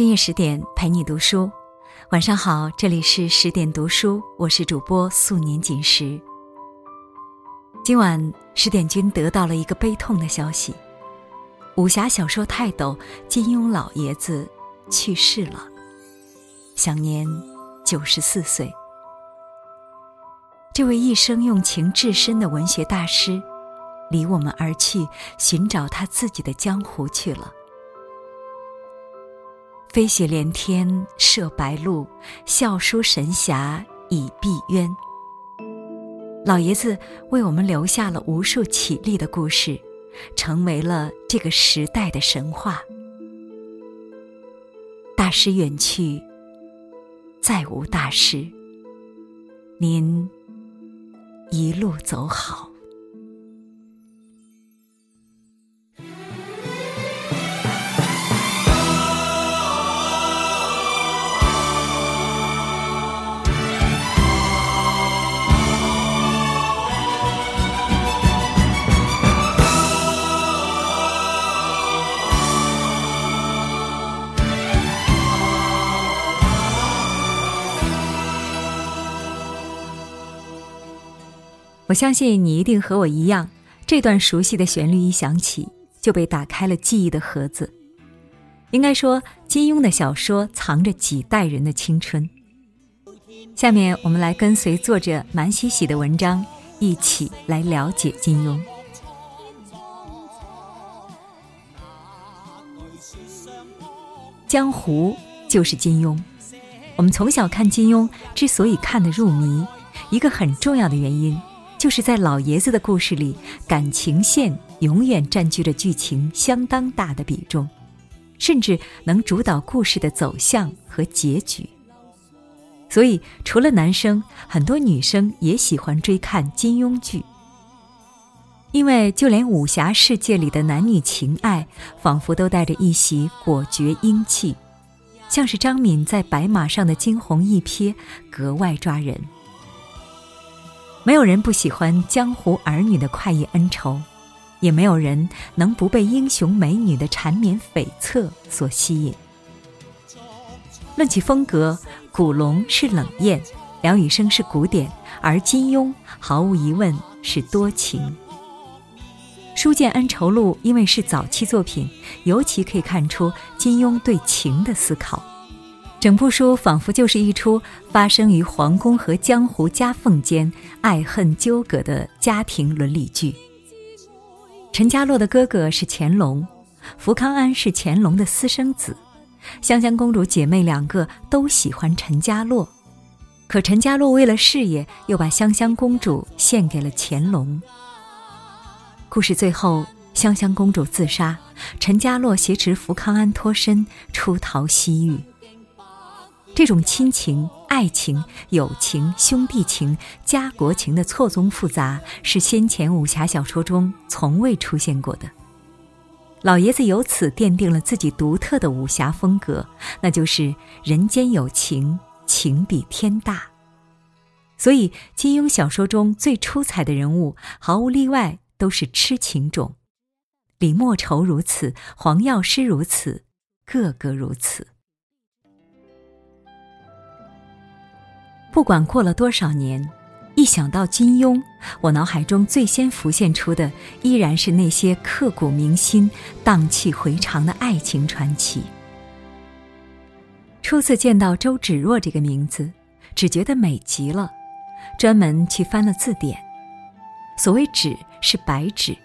深夜十点陪你读书，晚上好，这里是十点读书，我是主播素年锦时。今晚十点君得到了一个悲痛的消息：武侠小说泰斗金庸老爷子去世了，享年九十四岁。这位一生用情至深的文学大师，离我们而去，寻找他自己的江湖去了。飞雪连天射白鹿，笑书神侠倚碧鸳。老爷子为我们留下了无数绮丽的故事，成为了这个时代的神话。大师远去，再无大师。您。一路走好。我相信你一定和我一样，这段熟悉的旋律一响起，就被打开了记忆的盒子。应该说，金庸的小说藏着几代人的青春。下面我们来跟随作者满喜喜的文章，一起来了解金庸。江湖就是金庸。我们从小看金庸，之所以看得入迷，一个很重要的原因。就是在老爷子的故事里，感情线永远占据着剧情相当大的比重，甚至能主导故事的走向和结局。所以，除了男生，很多女生也喜欢追看金庸剧，因为就连武侠世界里的男女情爱，仿佛都带着一袭果决英气，像是张敏在白马上的惊鸿一瞥，格外抓人。没有人不喜欢江湖儿女的快意恩仇，也没有人能不被英雄美女的缠绵悱恻所吸引。论起风格，古龙是冷艳，梁羽生是古典，而金庸毫无疑问是多情。《书剑恩仇录》因为是早期作品，尤其可以看出金庸对情的思考。整部书仿佛就是一出发生于皇宫和江湖夹缝间爱恨纠葛的家庭伦理剧。陈家洛的哥哥是乾隆，福康安是乾隆的私生子，香香公主姐妹两个都喜欢陈家洛，可陈家洛为了事业，又把香香公主献给了乾隆。故事最后，香香公主自杀，陈家洛挟持福康安脱身，出逃西域。这种亲情、爱情、友情、兄弟情、家国情的错综复杂，是先前武侠小说中从未出现过的。老爷子由此奠定了自己独特的武侠风格，那就是人间有情，情比天大。所以，金庸小说中最出彩的人物，毫无例外都是痴情种。李莫愁如此，黄药师如此，个个如此。不管过了多少年，一想到金庸，我脑海中最先浮现出的依然是那些刻骨铭心、荡气回肠的爱情传奇。初次见到周芷若这个名字，只觉得美极了，专门去翻了字典。所谓“芷”是白芷，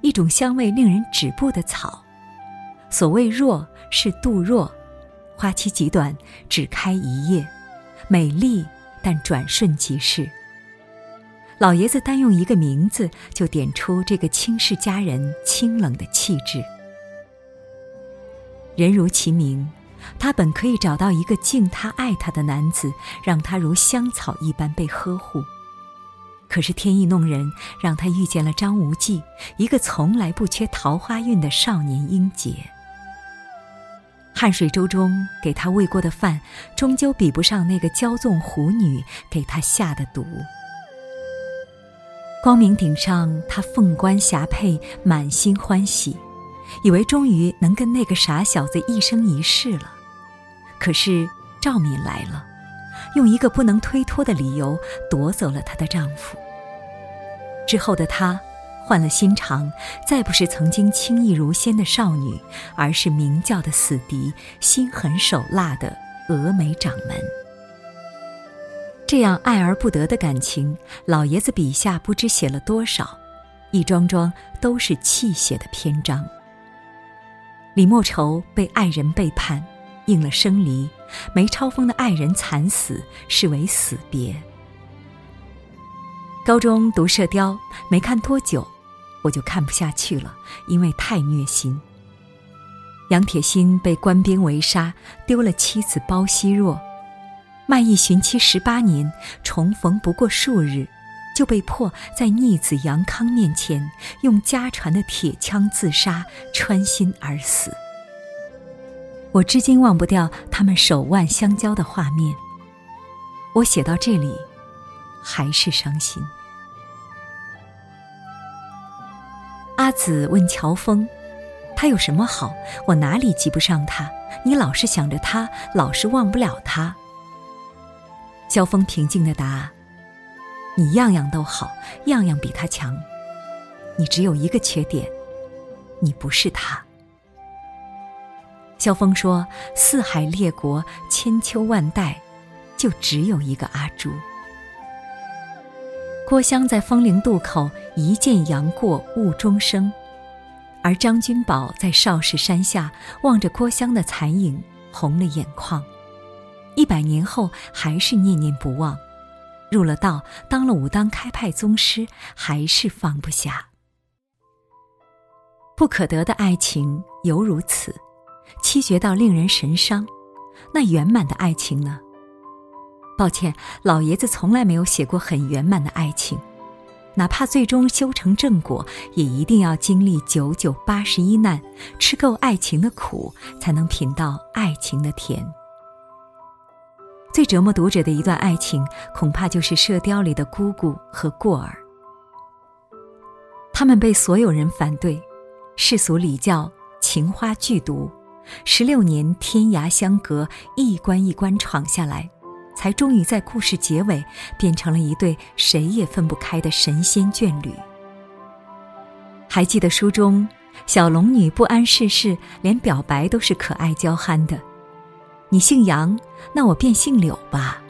一种香味令人止步的草；所谓“若”是杜若，花期极短，只开一叶，美丽。但转瞬即逝。老爷子单用一个名字就点出这个倾世佳人清冷的气质。人如其名，他本可以找到一个敬他爱他的男子，让他如香草一般被呵护。可是天意弄人，让他遇见了张无忌，一个从来不缺桃花运的少年英杰。汗水粥中给他喂过的饭，终究比不上那个骄纵虎女给他下的毒。光明顶上，他凤冠霞帔，满心欢喜，以为终于能跟那个傻小子一生一世了。可是赵敏来了，用一个不能推脱的理由夺走了她的丈夫。之后的她，换了心肠，再不是曾经轻易如仙的少女，而是明教的死敌，心狠手辣的峨眉掌门。这样爱而不得的感情，老爷子笔下不知写了多少，一桩桩都是泣血的篇章。李莫愁被爱人背叛，应了生离；梅超风的爱人惨死，视为死别。高中读射雕，没看多久，我就看不下去了，因为太虐心。杨铁心被官兵围杀，丢了妻子包惜弱。卖艺寻妻十八年，重逢不过数日，就被迫在逆子杨康面前用家传的铁枪自杀，穿心而死。我至今忘不掉他们手腕相交的画面。我写到这里，还是伤心。阿紫问乔峰：“他有什么好？我哪里及不上他？你老是想着他，老是忘不了他。”萧峰平静的答：“你样样都好，样样比他强。你只有一个缺点，你不是他。”萧峰说：“四海列国，千秋万代，就只有一个阿朱。”郭襄在风陵渡口一见杨过误终生，而张君宝在少室山下望着郭襄的残影，红了眼眶。一百年后还是念念不忘，入了道，当了武当开派宗师，还是放不下。不可得的爱情犹如此，凄绝到令人神伤。那圆满的爱情呢？抱歉，老爷子从来没有写过很圆满的爱情，哪怕最终修成正果，也一定要经历九九八十一难，吃够爱情的苦，才能品到爱情的甜。最折磨读者的一段爱情，恐怕就是《射雕》里的姑姑和过儿。他们被所有人反对，世俗礼教情花剧毒，十六年天涯相隔，一关一关闯下来，才终于在故事结尾变成了一对谁也分不开的神仙眷侣。还记得书中小龙女不谙世事，连表白都是可爱娇憨的。你姓杨，那我便姓柳吧。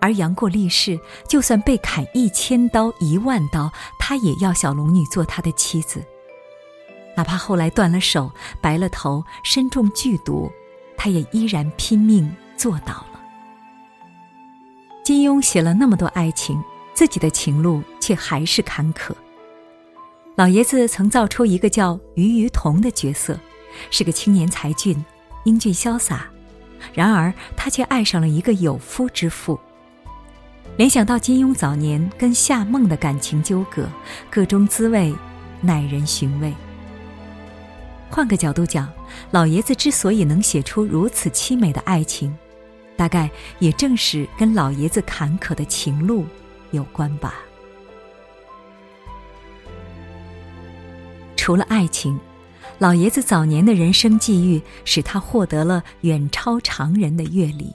而杨过立誓，就算被砍一千刀、一万刀，他也要小龙女做他的妻子。哪怕后来断了手、白了头、身中剧毒，他也依然拼命做到了。金庸写了那么多爱情，自己的情路却还是坎坷。老爷子曾造出一个叫于于同的角色，是个青年才俊。英俊潇洒，然而他却爱上了一个有夫之妇。联想到金庸早年跟夏梦的感情纠葛，各中滋味耐人寻味。换个角度讲，老爷子之所以能写出如此凄美的爱情，大概也正是跟老爷子坎坷的情路有关吧。除了爱情。老爷子早年的人生际遇，使他获得了远超常人的阅历；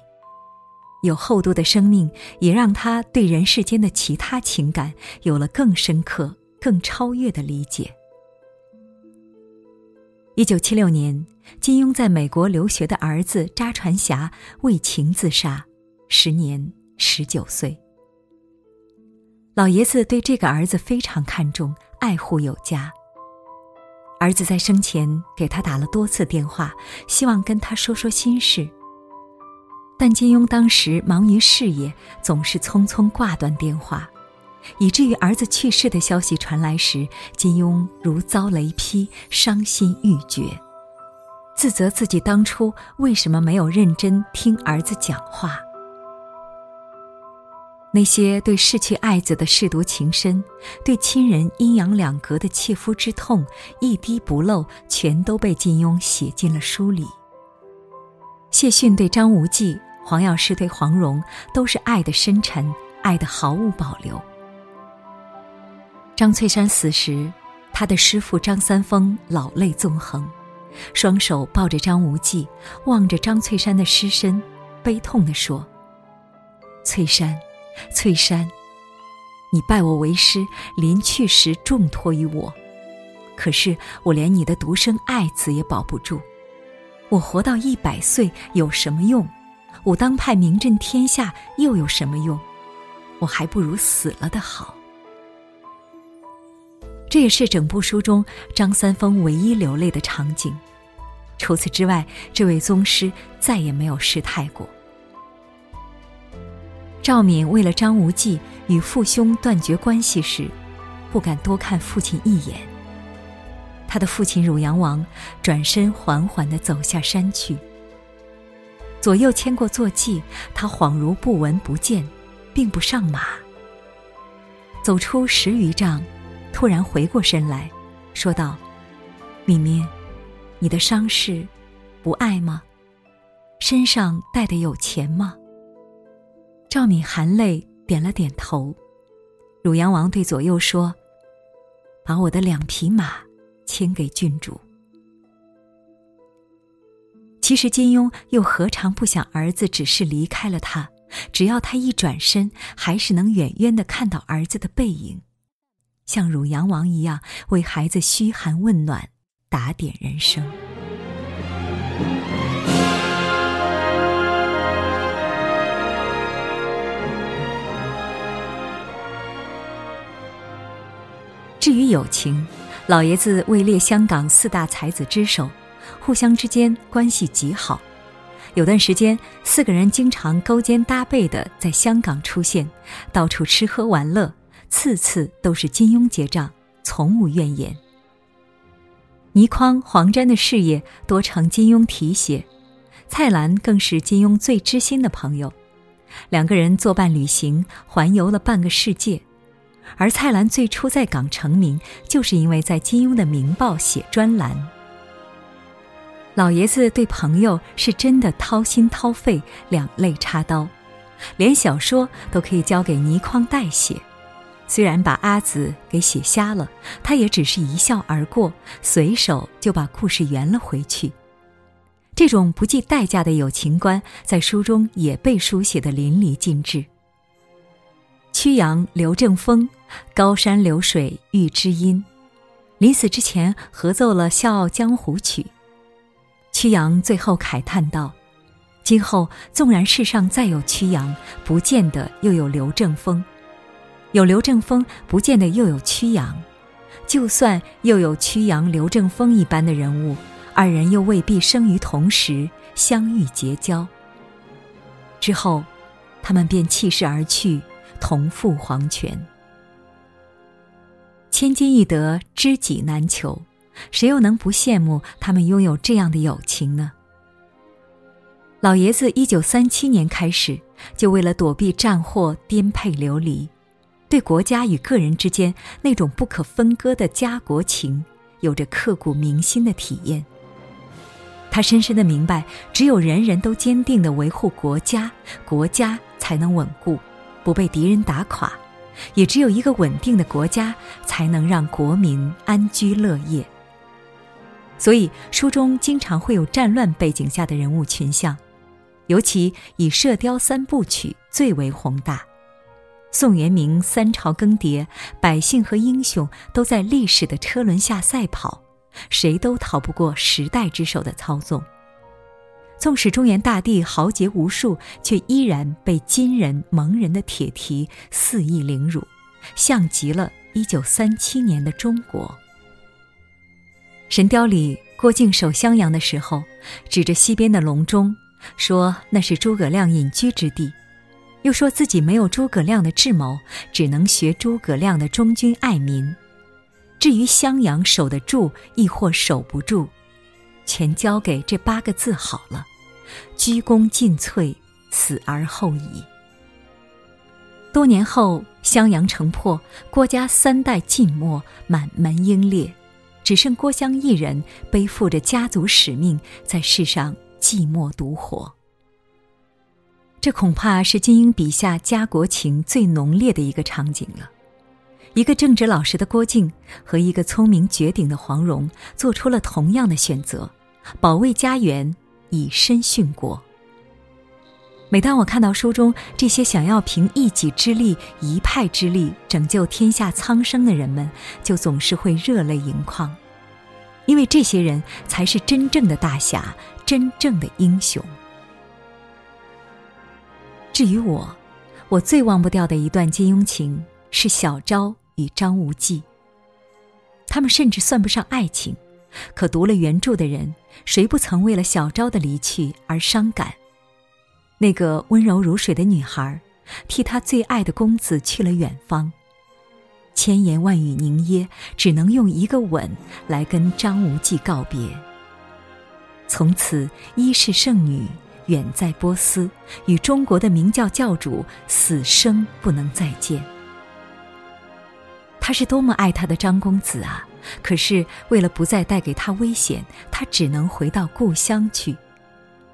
有厚度的生命，也让他对人世间的其他情感有了更深刻、更超越的理解。一九七六年，金庸在美国留学的儿子查传侠为情自杀，时年十九岁。老爷子对这个儿子非常看重，爱护有加。儿子在生前给他打了多次电话，希望跟他说说心事。但金庸当时忙于事业，总是匆匆挂断电话，以至于儿子去世的消息传来时，金庸如遭雷劈，伤心欲绝，自责自己当初为什么没有认真听儿子讲话。那些对逝去爱子的舐犊情深，对亲人阴阳两隔的切肤之痛，一滴不漏，全都被金庸写进了书里。谢逊对张无忌，黄药师对黄蓉，都是爱的深沉，爱的毫无保留。张翠山死时，他的师父张三丰老泪纵横，双手抱着张无忌，望着张翠山的尸身，悲痛地说：“翠山，翠山，你拜我为师，临去时重托于我，可是我连你的独生爱子也保不住。我活到一百岁有什么用？武当派名震天下又有什么用？我还不如死了的好。”这也是整部书中张三丰唯一流泪的场景。除此之外，这位宗师再也没有失态过。赵敏为了张无忌与父兄断绝关系时，不敢多看父亲一眼。他的父亲汝阳王转身缓缓地走下山去。左右牵过坐骑，他恍如不闻不见，并不上马。走出十余丈。突然回过身来，说道：“敏敏，你的伤势不爱吗？身上带的有钱吗？”赵敏含泪点了点头。汝阳王对左右说：“把我的两匹马牵给郡主。”其实金庸又何尝不想儿子只是离开了他，只要他一转身，还是能远远的看到儿子的背影。像汝阳王一样为孩子嘘寒问暖，打点人生。至于友情，老爷子位列香港四大才子之首，互相之间关系极好。有段时间，四个人经常勾肩搭背的在香港出现，到处吃喝玩乐。次次都是金庸结账，从无怨言。倪匡、黄沾的事业多承金庸提携，蔡澜更是金庸最知心的朋友。两个人作伴旅行，环游了半个世界。而蔡澜最初在港成名，就是因为在金庸的《明报》写专栏。老爷子对朋友是真的掏心掏肺，两肋插刀，连小说都可以交给倪匡代写。虽然把阿紫给写瞎了，他也只是一笑而过，随手就把故事圆了回去。这种不计代价的友情观，在书中也被书写的淋漓尽致。曲阳、刘正风，高山流水遇知音，临死之前合奏了《笑傲江湖》曲。曲阳最后慨叹道：“今后纵然世上再有曲阳，不见得又有刘正风。”有刘正风，不见得又有曲阳；就算又有曲阳、刘正风一般的人物，二人又未必生于同时，相遇结交。之后，他们便弃世而去，同赴黄泉。千金易得，知己难求，谁又能不羡慕他们拥有这样的友情呢？老爷子一九三七年开始，就为了躲避战祸颠沛流离。对国家与个人之间那种不可分割的家国情，有着刻骨铭心的体验。他深深的明白，只有人人都坚定的维护国家，国家才能稳固，不被敌人打垮；也只有一个稳定的国家，才能让国民安居乐业。所以，书中经常会有战乱背景下的人物群像，尤其以《射雕三部曲》最为宏大。宋元明三朝更迭，百姓和英雄都在历史的车轮下赛跑，谁都逃不过时代之手的操纵。纵使中原大地豪杰无数，却依然被金人蒙人的铁蹄肆意凌辱，像极了一九三七年的中国。《神雕》里，郭靖守襄阳的时候，指着西边的隆中，说那是诸葛亮隐居之地。又说自己没有诸葛亮的智谋，只能学诸葛亮的忠君爱民。至于襄阳守得住，亦或守不住，全交给这八个字好了：鞠躬尽瘁，死而后已。多年后，襄阳城破，郭家三代尽没，满门英烈，只剩郭襄一人背负着家族使命，在世上寂寞独活。这恐怕是金庸笔下家国情最浓烈的一个场景了。一个正直老实的郭靖和一个聪明绝顶的黄蓉做出了同样的选择，保卫家园，以身殉国。每当我看到书中这些想要凭一己之力、一派之力拯救天下苍生的人们，就总是会热泪盈眶，因为这些人才是真正的大侠，真正的英雄。至于我，我最忘不掉的一段金庸情是小昭与张无忌。他们甚至算不上爱情，可读了原著的人，谁不曾为了小昭的离去而伤感？那个温柔如水的女孩，替她最爱的公子去了远方，千言万语凝噎，只能用一个吻来跟张无忌告别。从此，一世圣女远在波斯，与中国的明教教主死生不能再见。他是多么爱他的张公子啊！可是为了不再带给他危险，他只能回到故乡去。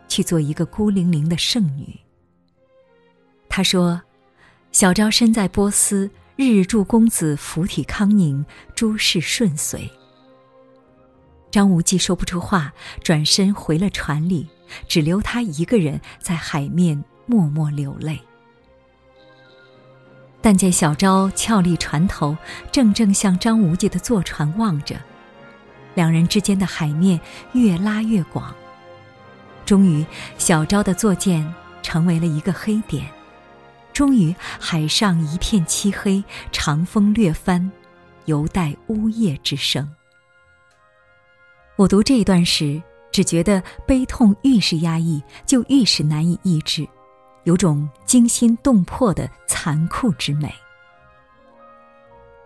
去做一个孤零零的圣女。他说：“小昭身在波斯，日日祝公子福体康宁，诸事顺遂。”张无忌说不出话，转身回了船里，只留他一个人在海面默默流泪。但见小昭俏立船头，正正向张无忌的坐船望着，两人之间的海面越拉越广。终于，小昭的坐舰成为了一个黑点。终于，海上一片漆黑，长风掠帆，犹带呜咽之声。我读这一段时，只觉得悲痛愈是压抑，就愈是难以抑制，有种惊心动魄的残酷之美。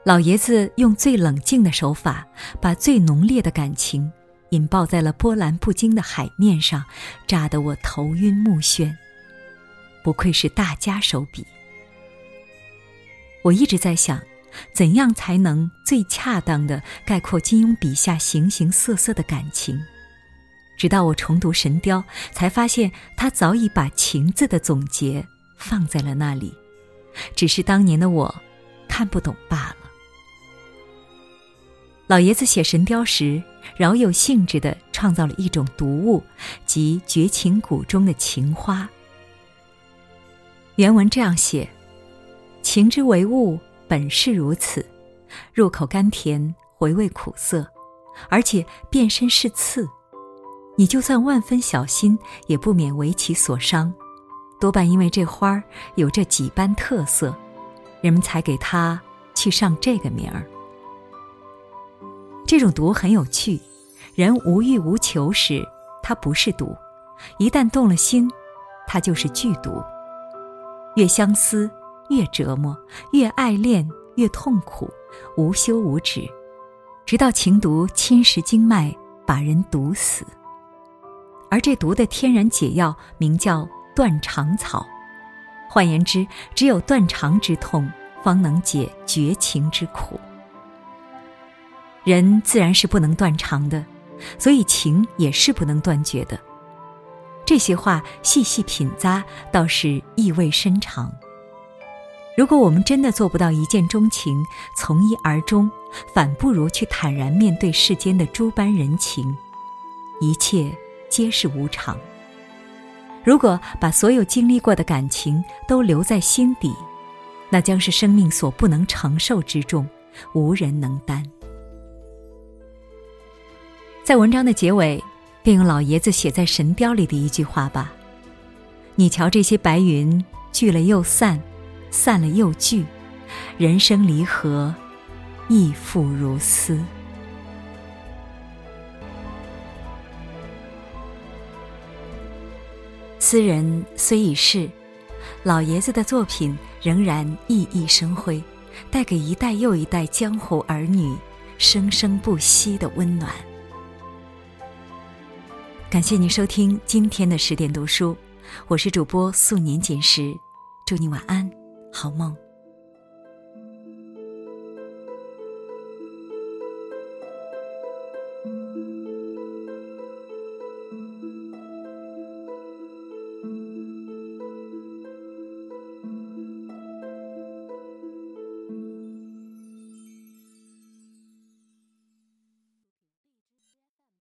老爷子用最冷静的手法，把最浓烈的感情。引爆在了波澜不惊的海面上，炸得我头晕目眩。不愧是大家手笔。我一直在想，怎样才能最恰当的概括金庸笔下形形色色的感情？直到我重读《神雕》，才发现他早已把“情”字的总结放在了那里，只是当年的我看不懂罢了。老爷子写《神雕》时，饶有兴致地创造了一种读物，即绝情谷中的情花。原文这样写：“情之为物，本是如此，入口甘甜，回味苦涩，而且变身是刺。你就算万分小心，也不免为其所伤。多半因为这花儿有这几般特色，人们才给它去上这个名儿。”这种毒很有趣，人无欲无求时，它不是毒；一旦动了心，它就是剧毒。越相思越折磨，越爱恋越痛苦，无休无止，直到情毒侵蚀经脉，把人毒死。而这毒的天然解药名叫断肠草，换言之，只有断肠之痛，方能解绝情之苦。人自然是不能断肠的，所以情也是不能断绝的。这些话细细品咂，倒是意味深长。如果我们真的做不到一见钟情、从一而终，反不如去坦然面对世间的诸般人情，一切皆是无常。如果把所有经历过的感情都留在心底，那将是生命所不能承受之重，无人能担。在文章的结尾，便用老爷子写在《神雕》里的一句话吧：“你瞧这些白云，聚了又散，散了又聚，人生离合，亦复如斯。”斯人虽已逝，老爷子的作品仍然熠熠生辉，带给一代又一代江湖儿女生生不息的温暖。感谢您收听今天的十点读书，我是主播素年锦时，祝你晚安，好梦。